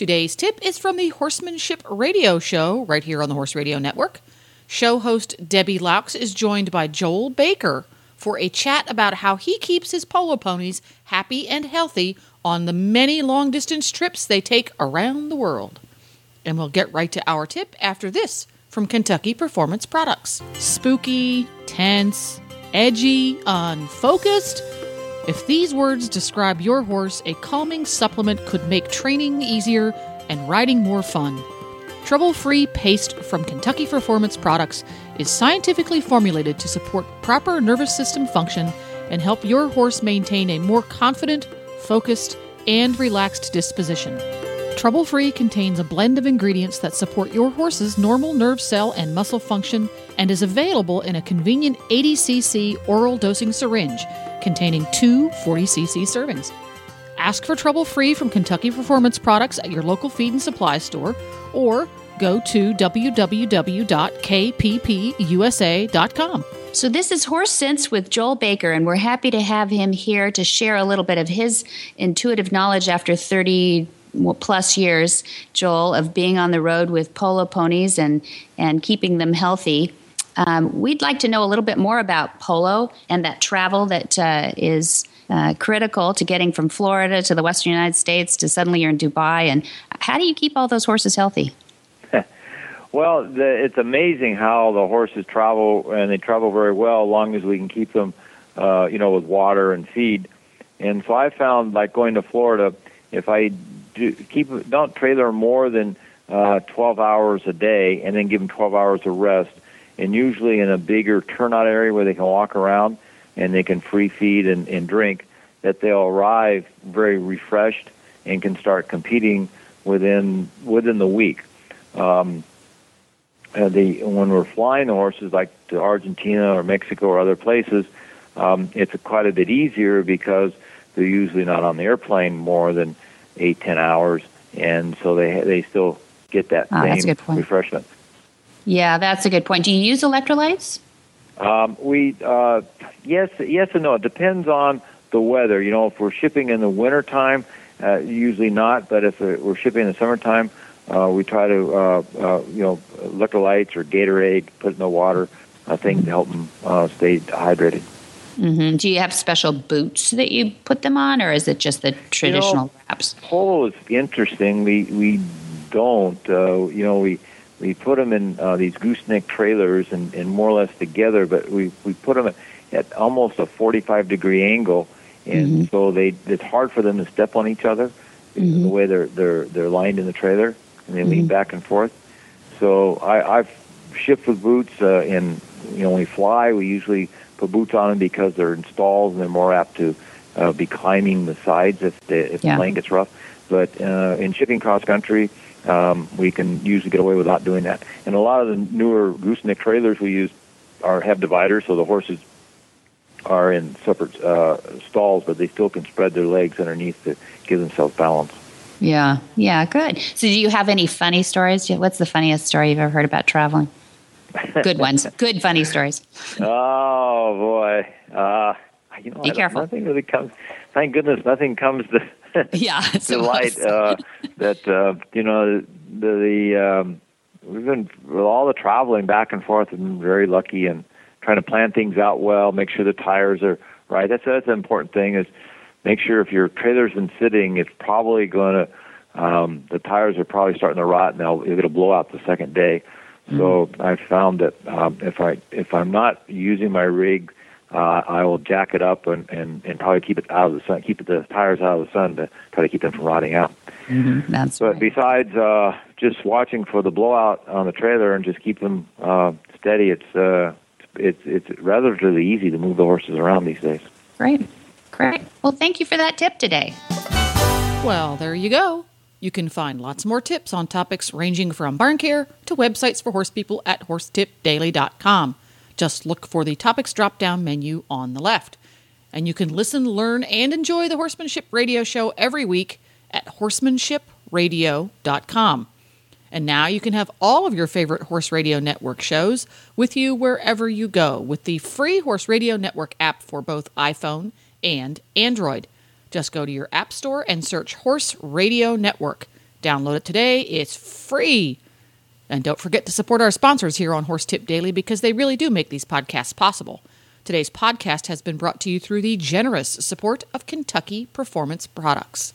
Today's tip is from the Horsemanship Radio Show right here on the Horse Radio Network. Show host Debbie Loucks is joined by Joel Baker for a chat about how he keeps his polo ponies happy and healthy on the many long distance trips they take around the world. And we'll get right to our tip after this from Kentucky Performance Products. Spooky, tense, edgy, unfocused. If these words describe your horse, a calming supplement could make training easier and riding more fun. Trouble free paste from Kentucky Performance Products is scientifically formulated to support proper nervous system function and help your horse maintain a more confident, focused, and relaxed disposition. Trouble Free contains a blend of ingredients that support your horse's normal nerve cell and muscle function and is available in a convenient 80cc oral dosing syringe containing two 40cc servings. Ask for Trouble Free from Kentucky Performance Products at your local feed and supply store or go to www.kppusa.com. So, this is Horse Sense with Joel Baker, and we're happy to have him here to share a little bit of his intuitive knowledge after 30 plus years, Joel, of being on the road with polo ponies and, and keeping them healthy. Um, we'd like to know a little bit more about polo and that travel that uh, is uh, critical to getting from Florida to the Western United States to suddenly you're in Dubai. And how do you keep all those horses healthy? Well, the, it's amazing how the horses travel, and they travel very well, as long as we can keep them, uh, you know, with water and feed. And so I found, like going to Florida, if I do keep don't trailer more than uh, 12 hours a day, and then give them 12 hours of rest, and usually in a bigger turnout area where they can walk around and they can free feed and, and drink, that they'll arrive very refreshed and can start competing within within the week. Um, uh, the when we're flying the horses like to Argentina or Mexico or other places, um, it's quite a bit easier because they're usually not on the airplane more than eight ten hours, and so they they still get that oh, same refreshment. Yeah, that's a good point. Do you use electrolytes? Um, we uh, yes yes and no. It depends on the weather. You know, if we're shipping in the wintertime, uh, usually not. But if we're shipping in the summertime, uh, we try to, uh, uh, you know, electrolytes or Gatorade, put in the water, uh, things to help them uh, stay hydrated. Mm-hmm. Do you have special boots that you put them on, or is it just the traditional you know, wraps? Polo is interesting. We we don't. Uh, you know, we we put them in uh, these gooseneck trailers and, and more or less together, but we we put them at, at almost a 45 degree angle, and mm-hmm. so they it's hard for them to step on each other mm-hmm. the way they're they're they're lined in the trailer and they mm-hmm. lean back and forth. So I, I've shipped with boots, uh, and you know when we fly, we usually put boots on them because they're in stalls and they're more apt to uh, be climbing the sides if the if yeah. the lane gets rough. But uh, in shipping cross country, um, we can usually get away without doing that. And a lot of the newer gooseneck trailers we use are have dividers, so the horses are in separate uh, stalls, but they still can spread their legs underneath to give themselves balance. Yeah, yeah, good. So, do you have any funny stories? What's the funniest story you've ever heard about traveling? Good ones, good funny stories. Oh boy, uh, you know, be careful. Nothing really comes. Thank goodness, nothing comes to yeah to light. Uh, that uh, you know the, the um, we've been with all the traveling back and forth. Been very lucky and trying to plan things out well. Make sure the tires are right. That's that's an important thing. Is make sure if your trailer's been sitting, it's probably going to um, the tires are probably starting to rot and they'll, it'll blow out the second day. So mm-hmm. I found that um, if I if I'm not using my rig, uh, I will jack it up and, and, and probably keep it out of the sun, keep the tires out of the sun to try to keep them from rotting out. Mm-hmm. That's but right. besides uh, just watching for the blowout on the trailer and just keep them uh, steady, it's uh, it's it's relatively easy to move the horses around these days. Great. Great. Well, thank you for that tip today. Well, there you go. You can find lots more tips on topics ranging from barn care to websites for horse people at horsetipdaily.com. Just look for the topics drop down menu on the left. And you can listen, learn, and enjoy the Horsemanship Radio Show every week at horsemanshipradio.com. And now you can have all of your favorite Horse Radio Network shows with you wherever you go with the free Horse Radio Network app for both iPhone and Android. Just go to your App Store and search Horse Radio Network. Download it today, it's free. And don't forget to support our sponsors here on Horse Tip Daily because they really do make these podcasts possible. Today's podcast has been brought to you through the generous support of Kentucky Performance Products.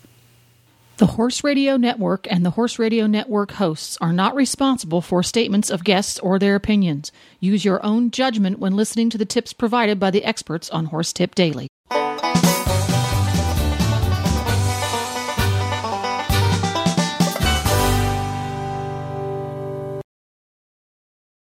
The Horse Radio Network and the Horse Radio Network hosts are not responsible for statements of guests or their opinions. Use your own judgment when listening to the tips provided by the experts on Horse Tip Daily.